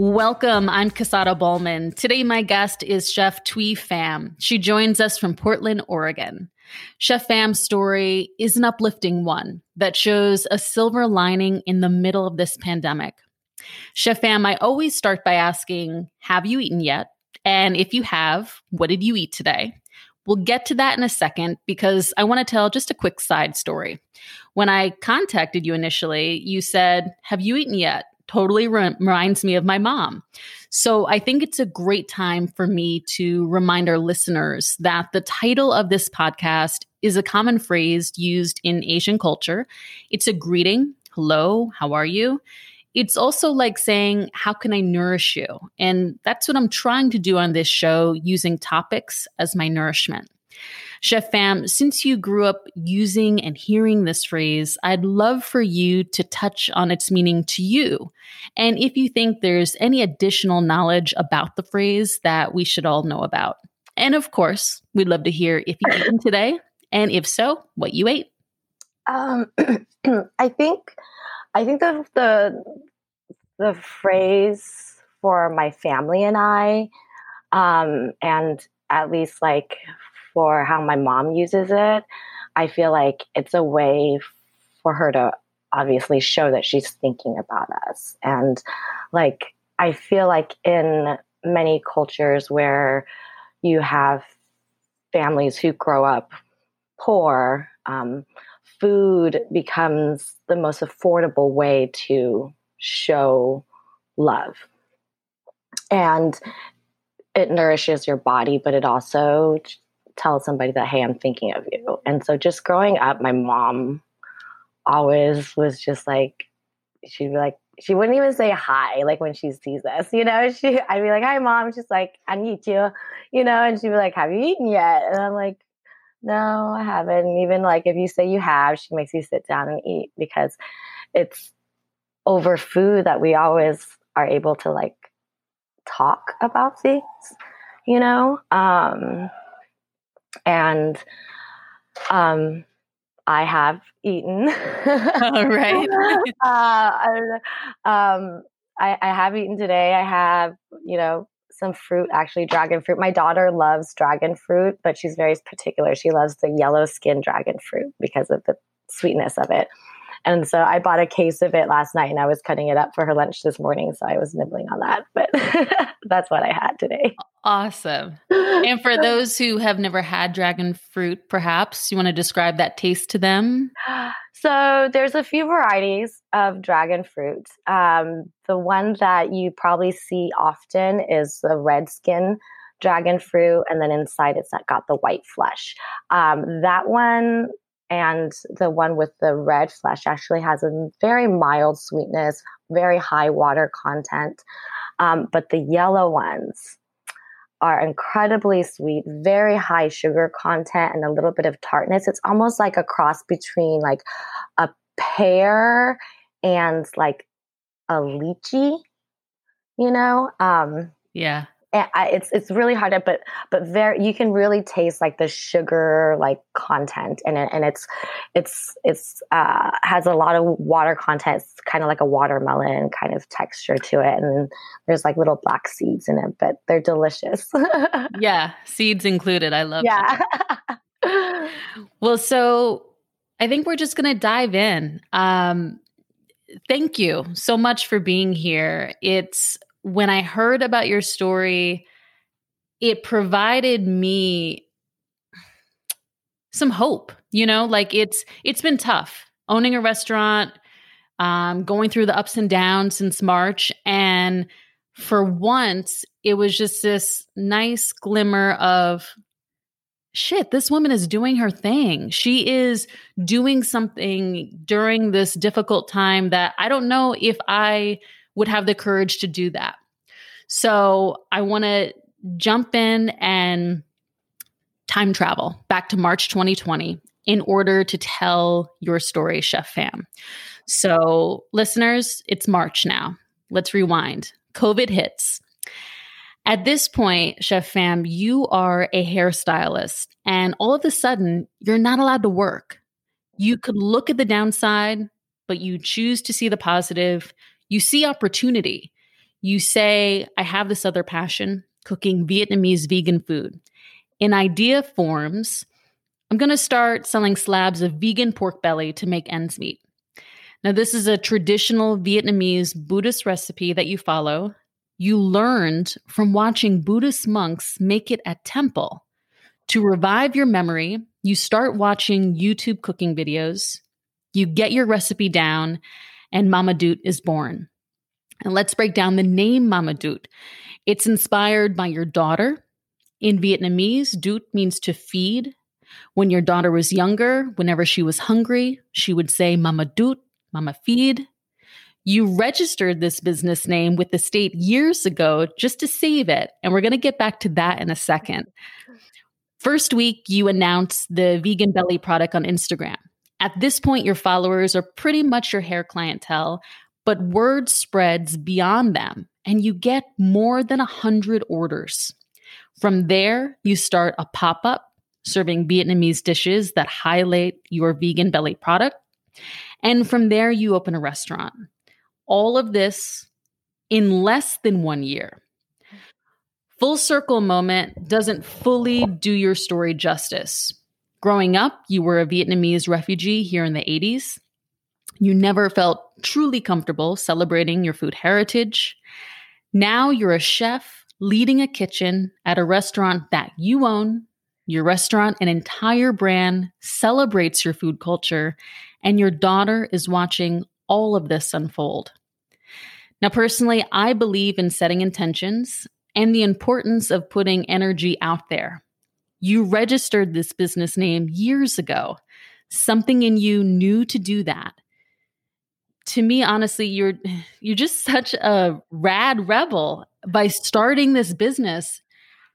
Welcome. I'm Casada Bowman. Today, my guest is Chef Thuy Pham. She joins us from Portland, Oregon. Chef Pham's story is an uplifting one that shows a silver lining in the middle of this pandemic. Chef Pham, I always start by asking, Have you eaten yet? And if you have, what did you eat today? We'll get to that in a second because I want to tell just a quick side story. When I contacted you initially, you said, Have you eaten yet? Totally re- reminds me of my mom. So I think it's a great time for me to remind our listeners that the title of this podcast is a common phrase used in Asian culture. It's a greeting. Hello, how are you? It's also like saying, How can I nourish you? And that's what I'm trying to do on this show using topics as my nourishment. Chef Pham, since you grew up using and hearing this phrase, I'd love for you to touch on its meaning to you. And if you think there's any additional knowledge about the phrase that we should all know about. And of course, we'd love to hear if you eaten today, and if so, what you ate. Um, I think, I think the, the the phrase for my family and I, um, and at least like for how my mom uses it, I feel like it's a way for her to obviously show that she's thinking about us. And like, I feel like in many cultures where you have families who grow up poor, um, food becomes the most affordable way to show love. And it nourishes your body, but it also tell somebody that, hey, I'm thinking of you. And so just growing up, my mom always was just like, she'd be like, she wouldn't even say hi, like when she sees us, you know. She, I'd be like, "Hi, mom." She's like, "I need you," you know, and she'd be like, "Have you eaten yet?" And I'm like, "No, I haven't." And even like if you say you have, she makes you sit down and eat because it's over food that we always are able to like talk about things, you know. Um, and um, I have eaten. All right. uh, um, I, I have eaten today. I have, you know, some fruit, actually dragon fruit. My daughter loves dragon fruit, but she's very particular. She loves the yellow skin dragon fruit because of the sweetness of it. And so I bought a case of it last night and I was cutting it up for her lunch this morning. So I was nibbling on that. But that's what I had today. Awesome. And for those who have never had dragon fruit, perhaps you want to describe that taste to them? So there's a few varieties of dragon fruit. Um, the one that you probably see often is the red skin dragon fruit, and then inside it's got the white flesh. Um, that one and the one with the red flesh actually has a very mild sweetness, very high water content. Um, but the yellow ones are incredibly sweet, very high sugar content, and a little bit of tartness. It's almost like a cross between like a pear and like a lychee, you know? Um, yeah it's it's really hard to, but but very you can really taste like the sugar like content in it and it's it's it's uh has a lot of water content. It's kind of like a watermelon kind of texture to it and there's like little black seeds in it but they're delicious. Yeah seeds included. I love yeah. well so i think we're just gonna dive in. Um thank you so much for being here. It's when I heard about your story, it provided me some hope, you know, like it's it's been tough owning a restaurant, um, going through the ups and downs since March. And for once, it was just this nice glimmer of shit, this woman is doing her thing. She is doing something during this difficult time that I don't know if I would have the courage to do that. So I want to jump in and time travel back to March 2020 in order to tell your story, Chef Pham. So, listeners, it's March now. Let's rewind. COVID hits. At this point, Chef Pham, you are a hairstylist, and all of a sudden, you're not allowed to work. You could look at the downside, but you choose to see the positive. You see opportunity. You say, I have this other passion, cooking Vietnamese vegan food. In idea forms, I'm going to start selling slabs of vegan pork belly to make ends meet. Now, this is a traditional Vietnamese Buddhist recipe that you follow. You learned from watching Buddhist monks make it at temple. To revive your memory, you start watching YouTube cooking videos, you get your recipe down, and Mama Doot is born. And let's break down the name Mama Doot. It's inspired by your daughter. In Vietnamese, Doot means to feed. When your daughter was younger, whenever she was hungry, she would say Mama Doot, Mama Feed. You registered this business name with the state years ago just to save it. And we're going to get back to that in a second. First week, you announced the vegan belly product on Instagram. At this point, your followers are pretty much your hair clientele, but word spreads beyond them and you get more than 100 orders. From there, you start a pop up serving Vietnamese dishes that highlight your vegan belly product. And from there, you open a restaurant. All of this in less than one year. Full circle moment doesn't fully do your story justice. Growing up, you were a Vietnamese refugee here in the 80s. You never felt truly comfortable celebrating your food heritage. Now you're a chef leading a kitchen at a restaurant that you own. Your restaurant, an entire brand, celebrates your food culture, and your daughter is watching all of this unfold. Now, personally, I believe in setting intentions and the importance of putting energy out there. You registered this business name years ago. Something in you knew to do that. To me, honestly, you're you're just such a rad rebel by starting this business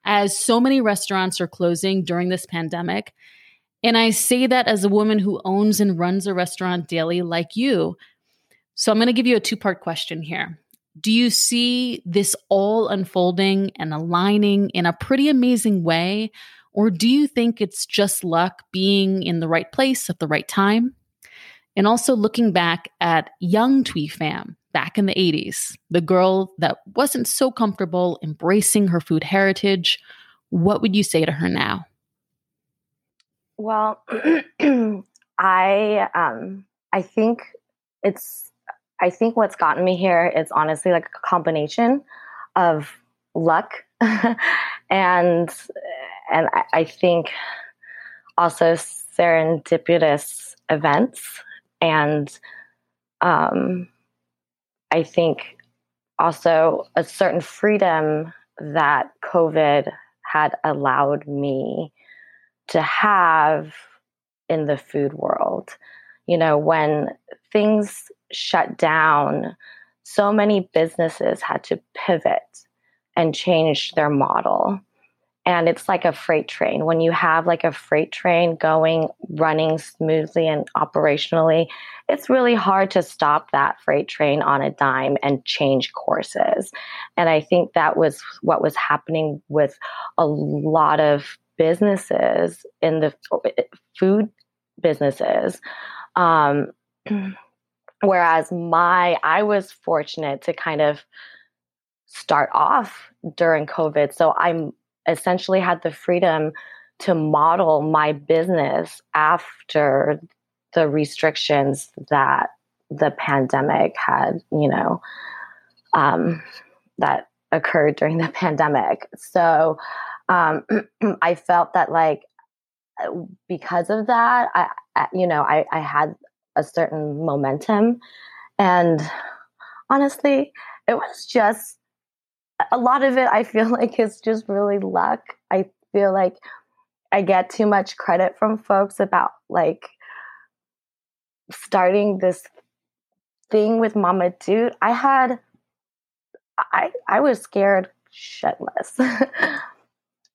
as so many restaurants are closing during this pandemic. And I say that as a woman who owns and runs a restaurant daily like you. So I'm going to give you a two part question here. Do you see this all unfolding and aligning in a pretty amazing way? Or do you think it's just luck being in the right place at the right time? And also looking back at young Thuy Pham back in the 80s, the girl that wasn't so comfortable embracing her food heritage, what would you say to her now? Well, I um, I think it's I think what's gotten me here is honestly like a combination of luck and and I think also serendipitous events and um, I think also a certain freedom that COVID had allowed me to have in the food world. You know, when things shut down, so many businesses had to pivot and change their model. And it's like a freight train. When you have like a freight train going, running smoothly and operationally, it's really hard to stop that freight train on a dime and change courses. And I think that was what was happening with a lot of businesses in the food businesses. Um, Whereas my, I was fortunate to kind of start off during COVID. So I'm essentially had the freedom to model my business after the restrictions that the pandemic had, you know, um, that occurred during the pandemic. So um, I felt that like because of that, I, you know, I, I had a certain momentum. And honestly, it was just a lot of it, I feel like is just really luck. I feel like I get too much credit from folks about like starting this thing with Mama Doot. I had, I, I was scared shitless.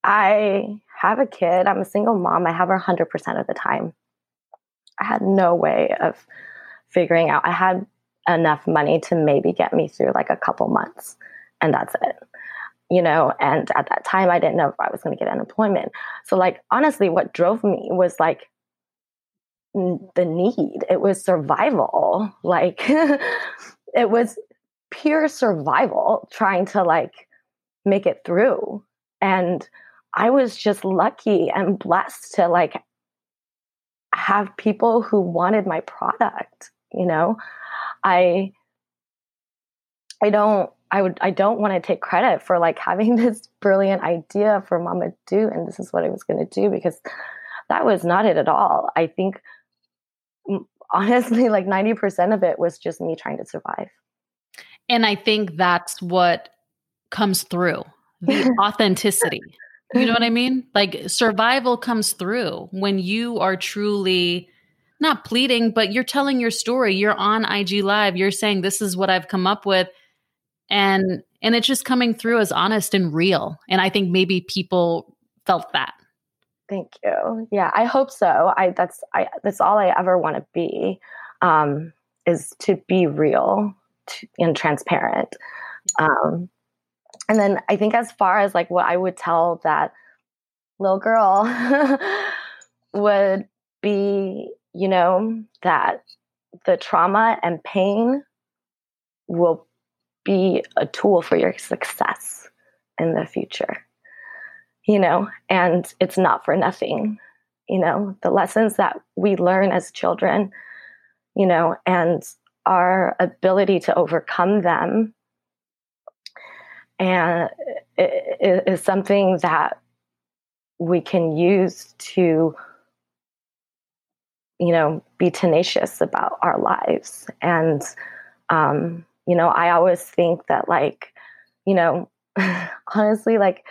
I have a kid. I'm a single mom. I have her 100% of the time. I had no way of figuring out. I had enough money to maybe get me through like a couple months, and that's it. You know, and at that time, I didn't know if I was going to get unemployment. So, like, honestly, what drove me was like the need. It was survival. Like, it was pure survival trying to like make it through. And I was just lucky and blessed to like have people who wanted my product, you know. I I don't I would I don't want to take credit for like having this brilliant idea for Mama Doot and this is what I was going to do because that was not it at all. I think honestly like 90% of it was just me trying to survive. And I think that's what comes through the authenticity. You know what I mean? Like survival comes through when you are truly not pleading, but you're telling your story. You're on IG Live. You're saying, This is what I've come up with. And and it's just coming through as honest and real. And I think maybe people felt that. Thank you. Yeah, I hope so. I that's I that's all I ever want to be um, is to be real and transparent. Um, and then I think as far as like what I would tell that little girl would be, you know, that the trauma and pain will be a tool for your success in the future you know, and it's not for nothing. You know, the lessons that we learn as children, you know, and our ability to overcome them and it is something that we can use to you know be tenacious about our lives and um you know i always think that like you know honestly like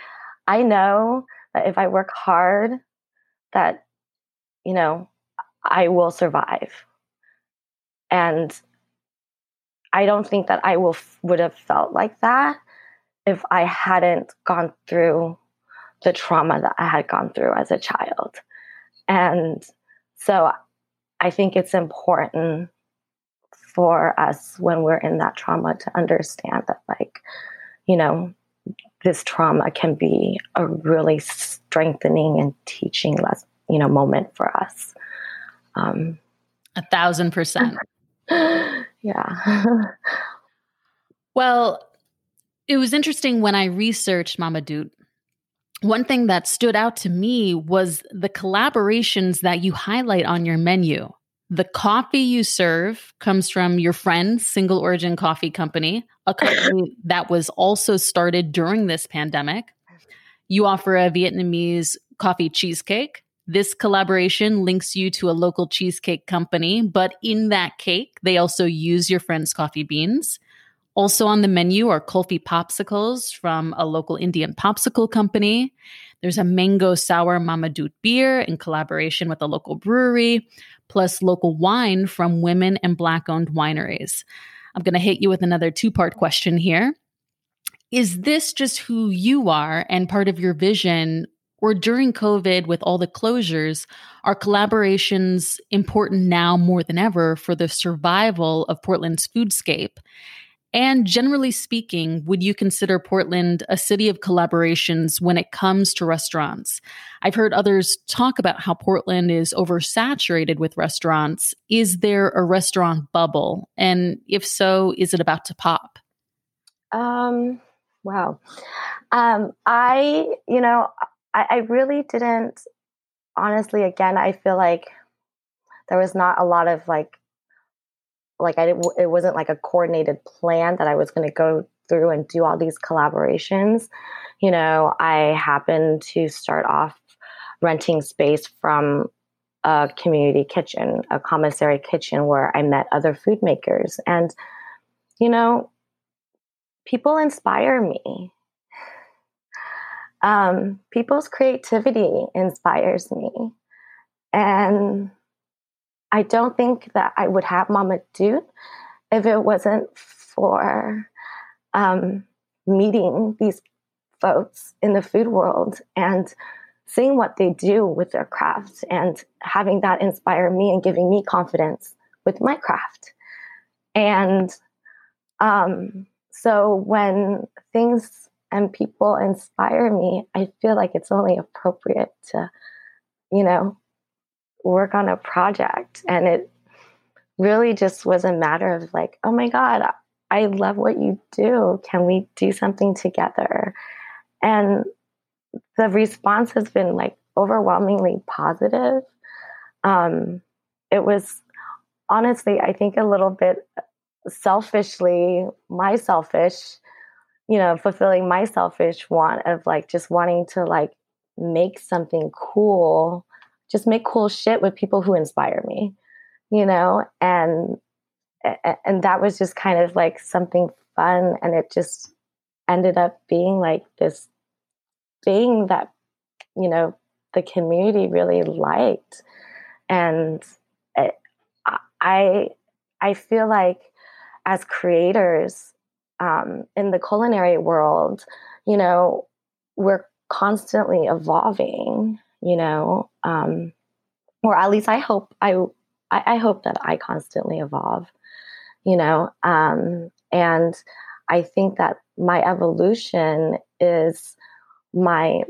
I know that if I work hard, that, you know, I will survive. And I don't think that I will would have felt like that if I hadn't gone through the trauma that I had gone through as a child. And so I think it's important for us when we're in that trauma to understand that like, you know, this trauma can be a really strengthening and teaching less, you know, moment for us. Um, a thousand percent. yeah. well, it was interesting when I researched Mama Doot. One thing that stood out to me was the collaborations that you highlight on your menu. The coffee you serve comes from your friend's single origin coffee company, a company that was also started during this pandemic. You offer a Vietnamese coffee cheesecake. This collaboration links you to a local cheesecake company, but in that cake, they also use your friend's coffee beans. Also on the menu are kulfi popsicles from a local Indian popsicle company. There's a mango sour Mama Doot beer in collaboration with a local brewery plus local wine from women and Black owned wineries. I'm going to hit you with another two part question here. Is this just who you are and part of your vision? Or during COVID, with all the closures, are collaborations important now more than ever for the survival of Portland's foodscape? And generally speaking, would you consider Portland a city of collaborations when it comes to restaurants? I've heard others talk about how Portland is oversaturated with restaurants. Is there a restaurant bubble? And if so, is it about to pop? Um, wow. Um, I, you know, I, I really didn't, honestly, again, I feel like there was not a lot of like like I it wasn't like a coordinated plan that I was going to go through and do all these collaborations. You know, I happened to start off renting space from a community kitchen, a commissary kitchen where I met other food makers and you know, people inspire me. Um, people's creativity inspires me. And I don't think that I would have Mama if it wasn't for um, meeting these folks in the food world and seeing what they do with their craft and having that inspire me and giving me confidence with my craft. And um, so when things and people inspire me, I feel like it's only appropriate to, you know, work on a project. And it really just was a matter of like, oh my God, I love what you do. Can we do something together? And the response has been like overwhelmingly positive. Um, it was honestly, I think, a little bit selfishly, my selfish, you know, fulfilling my selfish want of like just wanting to like make something cool, just make cool shit with people who inspire me, you know, and and that was just kind of like something fun and it just ended up being like this thing that you know the community really liked. And it, i i feel like as creators um, in the culinary world you know we're constantly evolving you know um, or at least i hope i i, hope that i constantly evolve you know um, and i think that my evolution is my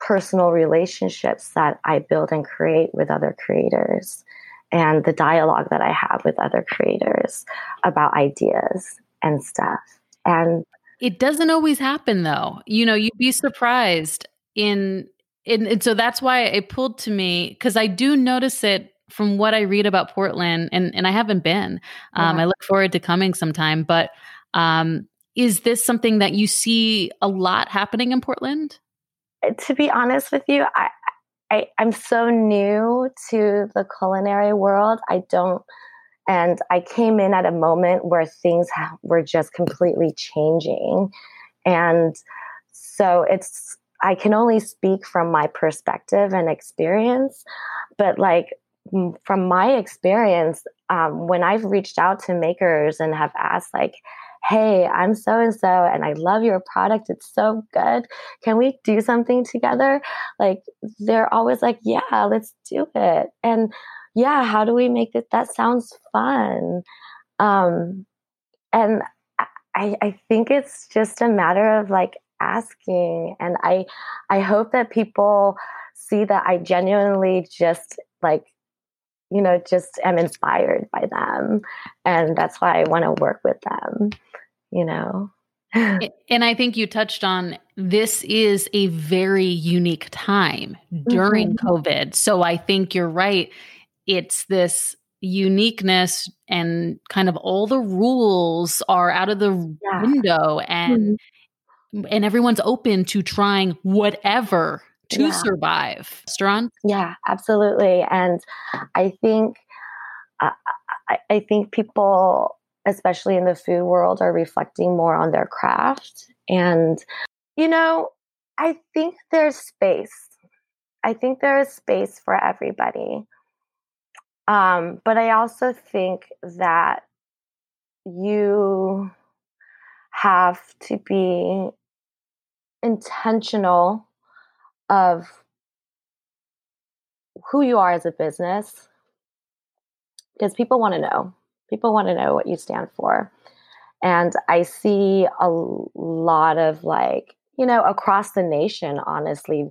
personal relationships that i build and create with other creators and the dialogue that i have with other creators about ideas and stuff. And it doesn't always happen though. You know you'd be surprised in and, and so that's why it pulled to me because I do notice it from what I read about Portland, and and I haven't been. Um, yeah. I look forward to coming sometime. But um, is this something that you see a lot happening in Portland? Uh, to be honest with you, I, I I'm so new to the culinary world. I don't. And I came in at a moment where things were just completely changing. And so it's I can only speak from my perspective and experience, but like from my experience, um, when I've reached out to makers and have asked, like, hey, I'm so and so, and I love your product. It's so good. Can we do something together? Like, they're always like, yeah, let's do it. And yeah, how do we make it? That sounds fun. Um, and I, I think it's just a matter of like asking and i i hope that people see that i genuinely just like you know just am inspired by them and that's why i want to work with them you know and i think you touched on this is a very unique time during mm-hmm. covid so i think you're right it's this uniqueness and kind of all the rules are out of the yeah. window and mm-hmm and everyone's open to trying whatever to yeah. survive. Strawn? Yeah, absolutely. And I think uh, I, I think people, especially in the food world, are reflecting more on their craft. And you know, I think there's space. I think there is space for everybody. Um, but I also think that you have to be intentional of who you are as a business because people want to know. People want to know what you stand for. And I see a lot of like, you know, across the nation, honestly,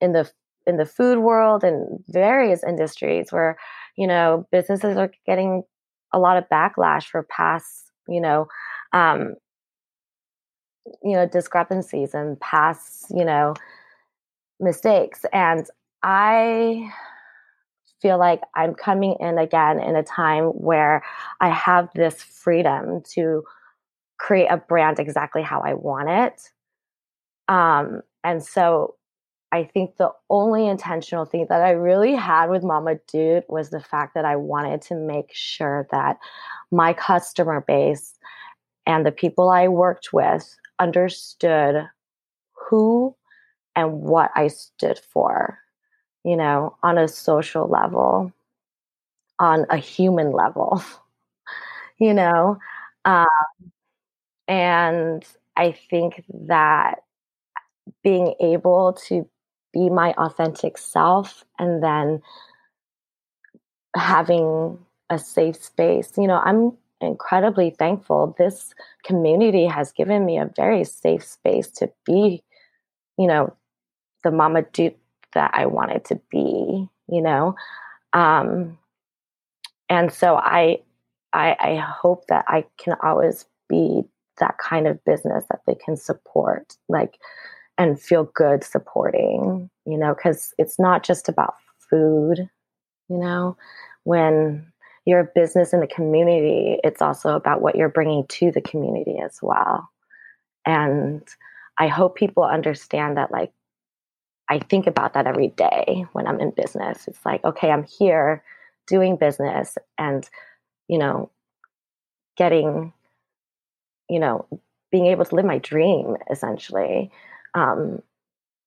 in the in the food world and various industries where, you know, businesses are getting a lot of backlash for past, you know, um, you know discrepancies and past you know mistakes and i feel like i'm coming in again in a time where i have this freedom to create a brand exactly how i want it. Um and so i think the only intentional thing that i really had with Mama Doot was the fact that i wanted to make sure that my customer base and the people i worked with understood who and what I stood for, you know, on a social level, on a human level, you know. Um, and I think that being able to be my authentic self and then having a safe space, you know, I'm incredibly thankful. This community has given me a very safe space to be, you know, the Mama Doot that I wanted to be, you know. Um, and so I, I, I hope that I can always be that kind of business that they can support like and feel good supporting you know because it's not just about food you know when you're a business in the community it's also about what you're bringing to the community as well. And i hope people understand that like i think about that every day when i'm in business. It's like okay i'm here doing business and you know getting you know being able to live my dream essentially um,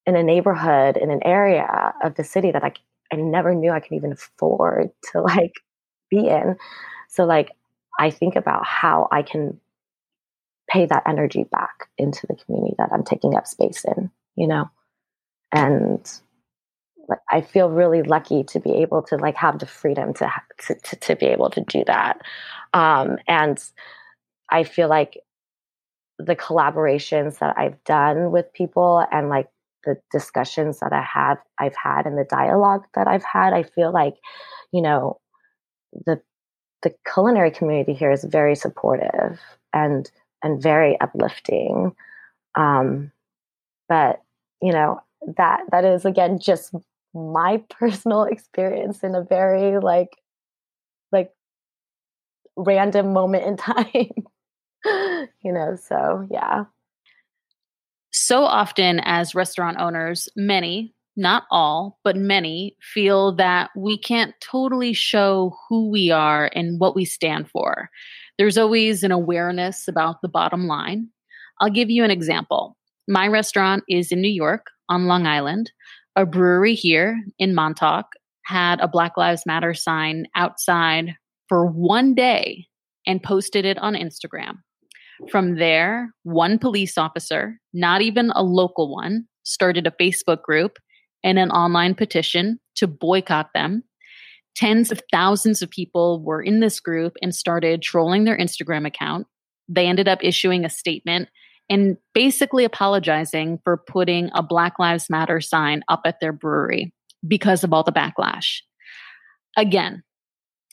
in a neighborhood in an area of the city that I, I never knew I could even afford to like be in so like i think about how i can pay that energy back into the community that i'm taking up space in you know and I feel really lucky to be able to like have the freedom to to, to, to be able to do that. Um, and I feel like the collaborations that I've done with people and like the discussions that I have I've had and the dialogue that I've had, I feel like, you know, the the culinary community here is very supportive and and very uplifting. Um, but you know that that is again just my personal experience in a very like like random moment in time you know so yeah so often as restaurant owners many not all but many feel that we can't totally show who we are and what we stand for. There's always an awareness about the bottom line. I'll give you an example. My restaurant is in new york on long island. A brewery here in Montauk had a Black Lives Matter sign outside for one day and posted it on Instagram. From there, one police officer, not even a local one, started a Facebook group and an online petition to boycott them. Tens of thousands of people were in this group and started trolling their Instagram account. They ended up issuing a statement and basically apologizing for putting a Black Lives Matter sign up at their brewery because of all the backlash. Again,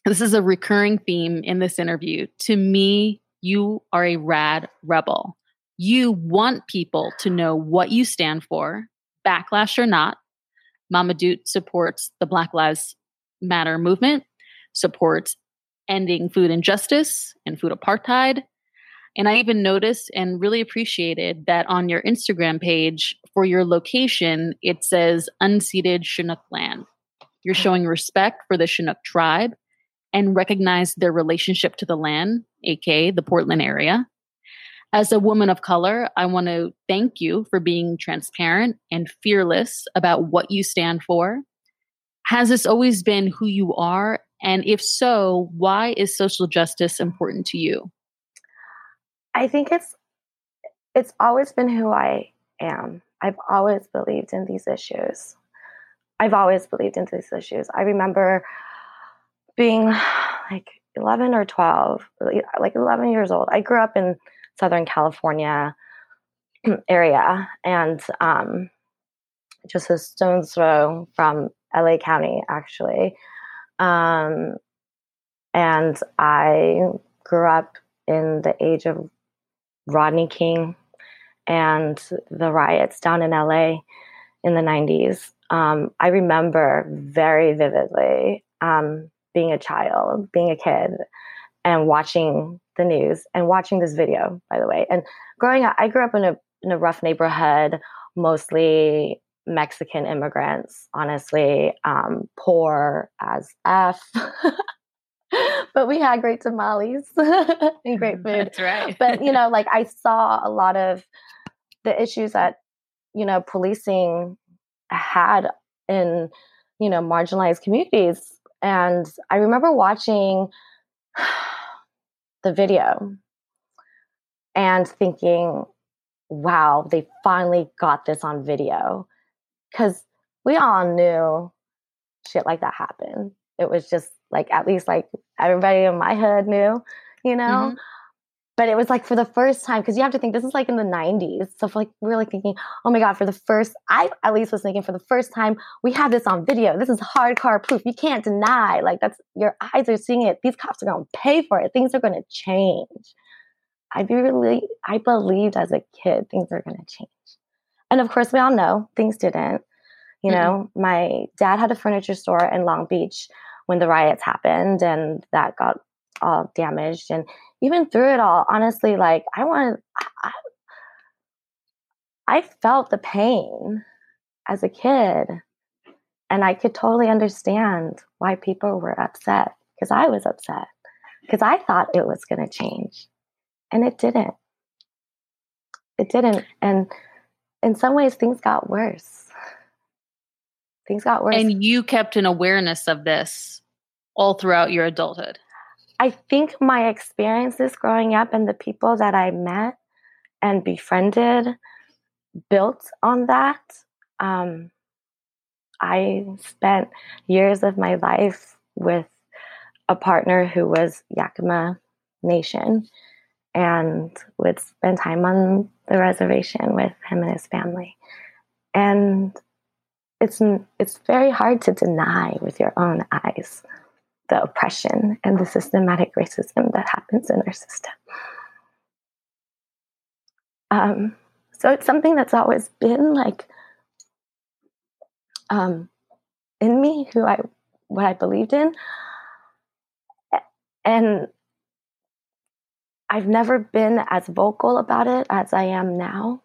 this is a recurring theme in this interview. To me, you are a rad rebel. You want people to know what you stand for, backlash or not. Mama Doot supports the Black Lives Matter movement, supports ending food injustice and food apartheid, and I even noticed and really appreciated that on your Instagram page for your location, it says unceded Chinook land. You're mm. showing respect for the Chinook tribe and recognize their relationship to the land, aka the Portland area. As a woman of color, I want to thank you for being transparent and fearless about what you stand for. Has this always been who you are? And if so, why is social justice important to you? I think it's it's always been who I am. I've always believed in these issues. I've always believed in these issues. I remember being like 11 or 12, like 11 years old. I grew up in Southern California area and um, just a stone's throw from LA County, actually. Um, and I grew up in the age of Rodney King and the riots down in LA in the 90s. Um, I remember very vividly um, being a child, being a kid, and watching the news and watching this video, by the way. And growing up, I grew up in a, in a rough neighborhood, mostly Mexican immigrants, honestly, um, poor as F. but we had great tamales and great food. That's right. but you know, like I saw a lot of the issues that you know policing had in you know marginalized communities, and I remember watching the video and thinking, "Wow, they finally got this on video," because we all knew shit like that happened. It was just like at least like everybody in my hood knew, you know. Mm-hmm. But it was like for the first time because you have to think this is like in the '90s. So for like we were like thinking, oh my god, for the first, I at least was thinking for the first time we have this on video. This is hardcore proof. You can't deny. Like that's your eyes are seeing it. These cops are going to pay for it. Things are going to change. I really, I believed as a kid things are going to change. And of course, we all know things didn't. You mm-hmm. know, my dad had a furniture store in Long Beach when the riots happened, and that got all damaged. And even through it all, honestly, like I wanted, I, I felt the pain as a kid. And I could totally understand why people were upset because I was upset because I thought it was going to change and it didn't. It didn't. And in some ways, things got worse. Things got worse. And you kept an awareness of this all throughout your adulthood. I think my experiences growing up and the people that I met and befriended built on that. Um, I spent years of my life with a partner who was Yakima Nation and would spend time on the reservation with him and his family. And it's it's very hard to deny with your own eyes the oppression and the systematic racism that happens in our system. Um, so it's something that's always been like um, in me, who I what I believed in, and I've never been as vocal about it as I am now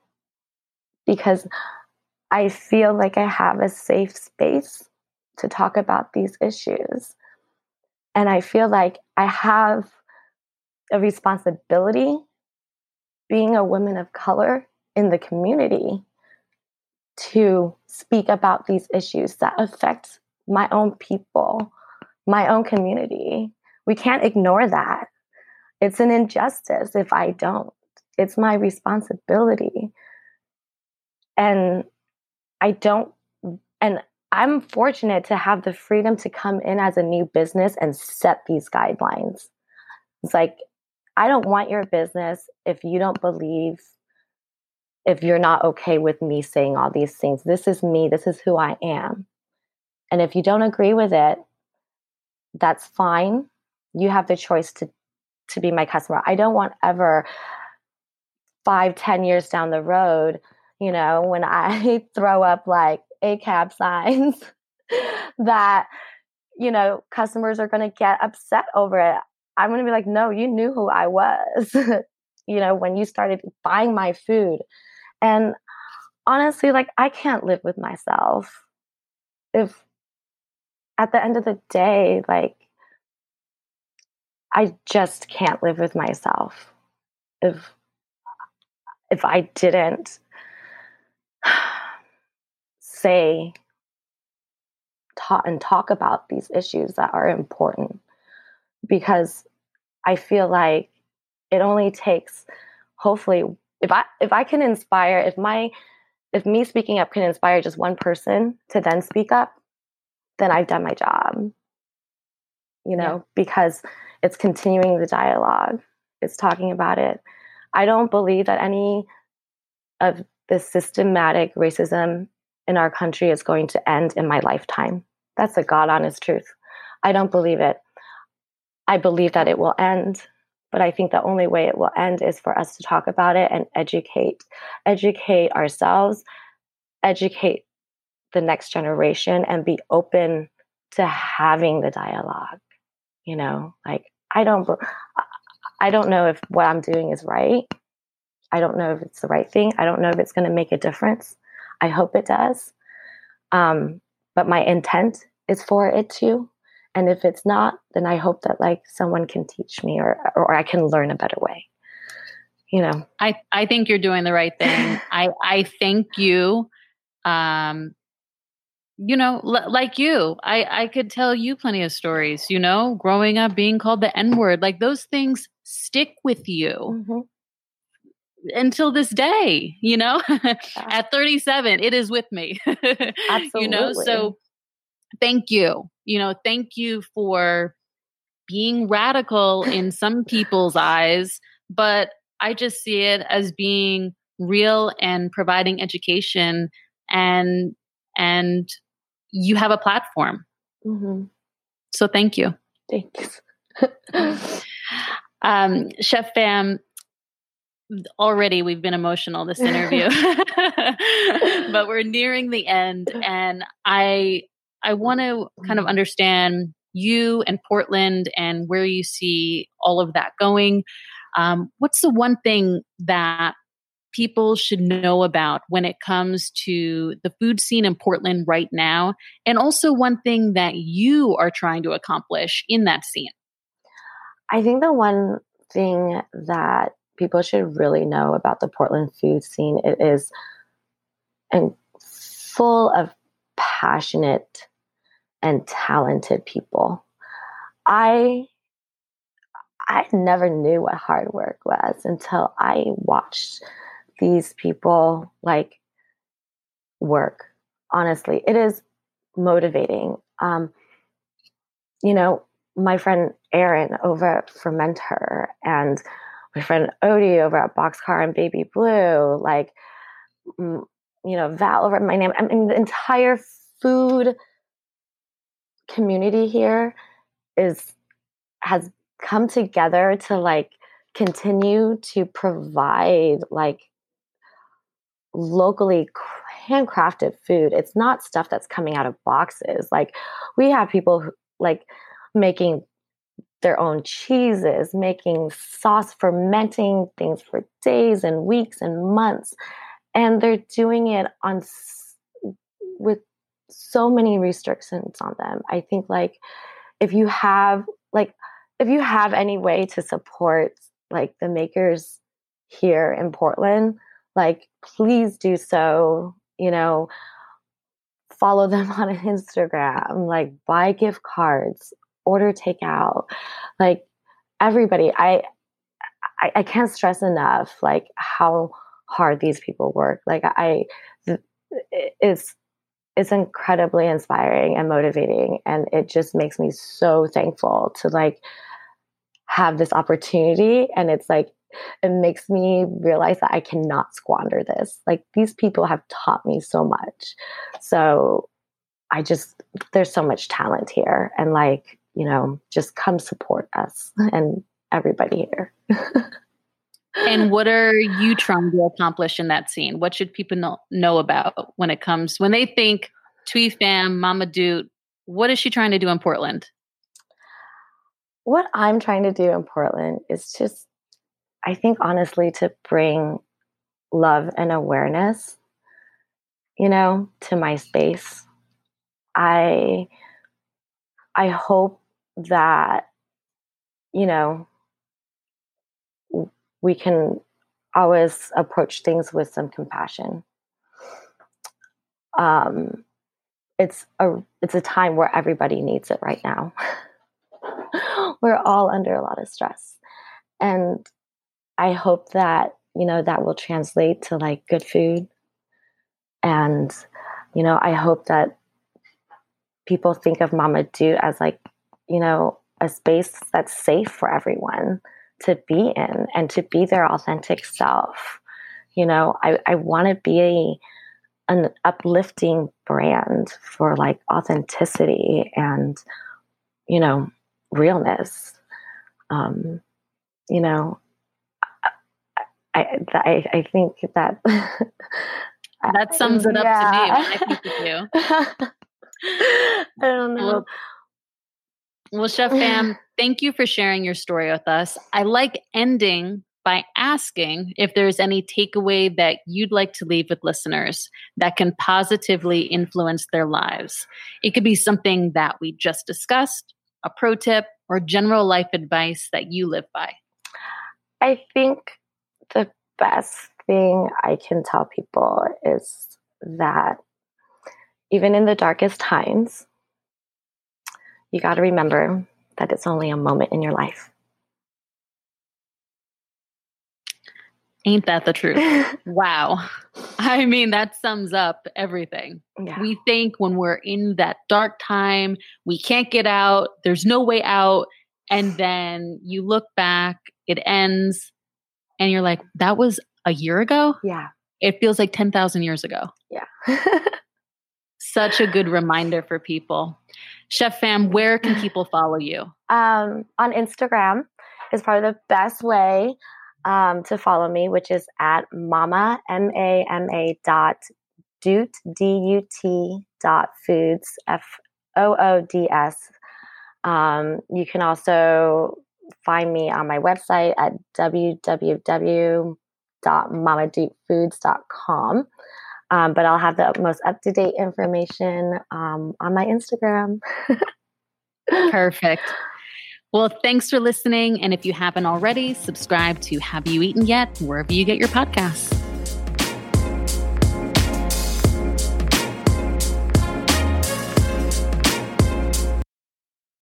because I feel like I have a safe space to talk about these issues. And I feel like I have a responsibility being a woman of color in the community to speak about these issues that affect my own people, my own community. We can't ignore that. It's an injustice if I don't. It's my responsibility. And I don't, and I'm fortunate to have the freedom to come in as a new business and set these guidelines. It's like, I don't want your business if you don't believe if you're not okay with me saying all these things. This is me, this is who I am. And if you don't agree with it, that's fine. You have the choice to to be my customer. I don't want ever five, ten years down the road, you know, when I throw up like ACAB signs that, you know, customers are going to get upset over it. I'm going to be like, no, you knew who I was, you know, when you started buying my food. And honestly, like, I can't live with myself. If at the end of the day, like, I just can't live with myself. If if I didn't say talk and talk about these issues that are important because I feel like it only takes hopefully if I if I can inspire, if my if me speaking up can inspire just one person to then speak up, then I've done my job. You know, yeah. because it's continuing the dialogue. It's talking about it. I don't believe that any of the systematic racism in our country is going to end in my lifetime. That's a God honest truth. I don't believe it. I believe that it will end but I think the only way it will end is for us to talk about it and educate, educate ourselves, educate the next generation, and be open to having the dialogue. You know, like I don't, I don't know if what I'm doing is right. I don't know if it's the right thing. I don't know if it's going to make a difference. I hope it does. Um, but my intent is for it to. And if it's not then i hope that like someone can teach me or or i can learn a better way. You know? I i think you're doing the right thing. I i thank you. Um you know l- like you i i could tell you plenty of stories you know growing up being called the n word like those things stick with you. Mm-hmm. Until this day you know at 37 it is with me Absolutely. you know so thank you you know, thank you for being radical in some people's eyes, but I just see it as being real and providing education and and you have a platform. Mm-hmm. So thank you. Thanks. um, Chef Pham, already we've been emotional this interview. But we're nearing the end and i i want to kind of understand you and portland and where you see all of that going. Um, what's the one thing that people should know about when it comes to the food scene in portland right now? And also one thing that you are trying to accomplish in that scene? I think the one thing that people should really know about the Portland food scene. It is and full of passionate and talented people. I I never knew what hard work was until I watched these people like work. Honestly, it is motivating. Um, you know, my friend Aaron over at Fermenter and my friend Odie over at Boxcar and Baby Blue, like, you know, Val over my name. I mean, the entire food community here is has come together to like continue to provide like locally handcrafted food. It's not stuff that's coming out of boxes. Like we have people who, like making their own cheeses, making sauce, fermenting things for days and weeks and months. And they're doing it on with so many restrictions on them. I think like if you have like if you have any way to support like the makers here in Portland, like please do so, you know, follow them on Instagram, like buy gift cards, order takeout like everybody I, I i can't stress enough like how hard these people work like i it's it's incredibly inspiring and motivating and it just makes me so thankful to like have this opportunity and it's like it makes me realize that I cannot squander this. Like these people have taught me so much. So I just there's so much talent here and like you know, just come support us and everybody here. and what are you trying to accomplish in that scene? What should people know, know about when it comes when they think Thuy Pham, Mama Doot? What is she trying to do in Portland? What I'm trying to do in Portland is just, I think, honestly, to bring love and awareness, you know, to my space. I I hope that you know we can always approach things with some compassion. Um, it's a it's a time where everybody needs it right now. We're all under a lot of stress. And i hope that you know that will translate to like good food. And you know i hope that people think of mama doot as like you know, a space that's safe for everyone to be in and to be their authentic self. You know, I, I want to be a, an uplifting brand for like authenticity and, you know, realness. Um, you know, I, I, I think that that sums it up yeah. to me. I think you do. I don't know. Well, well, Chef Pham, thank you for sharing your story with us. I like ending by asking if there's any takeaway that you'd like to leave with listeners that can positively influence their lives. It could be something that we just discussed, a pro tip, or general life advice that you live by. I think the best thing I can tell people is that even in the darkest times, you got to remember that it's only a moment in your life. Ain't that the truth? wow. I mean, that sums up everything. Yeah. We think when we're in that dark time, we can't get out, there's no way out. And then you look back, it ends, and you're like, that was a year ago? Yeah. It feels like 10,000 years ago. Yeah. Such a good reminder for people. Chef Pham, where can people follow you? Um, on Instagram is probably the best way. um, to follow me, which is at mama, M A M A dot doot, D U T dot foods, F O O D S. Um, you can also find me on my website at www.mamadootfoods.com. Um, but I'll have the most up to date information um, on my Instagram. Perfect. Well, thanks for listening. And if you haven't already, subscribe to Have You Eaten Yet, wherever you get your podcasts.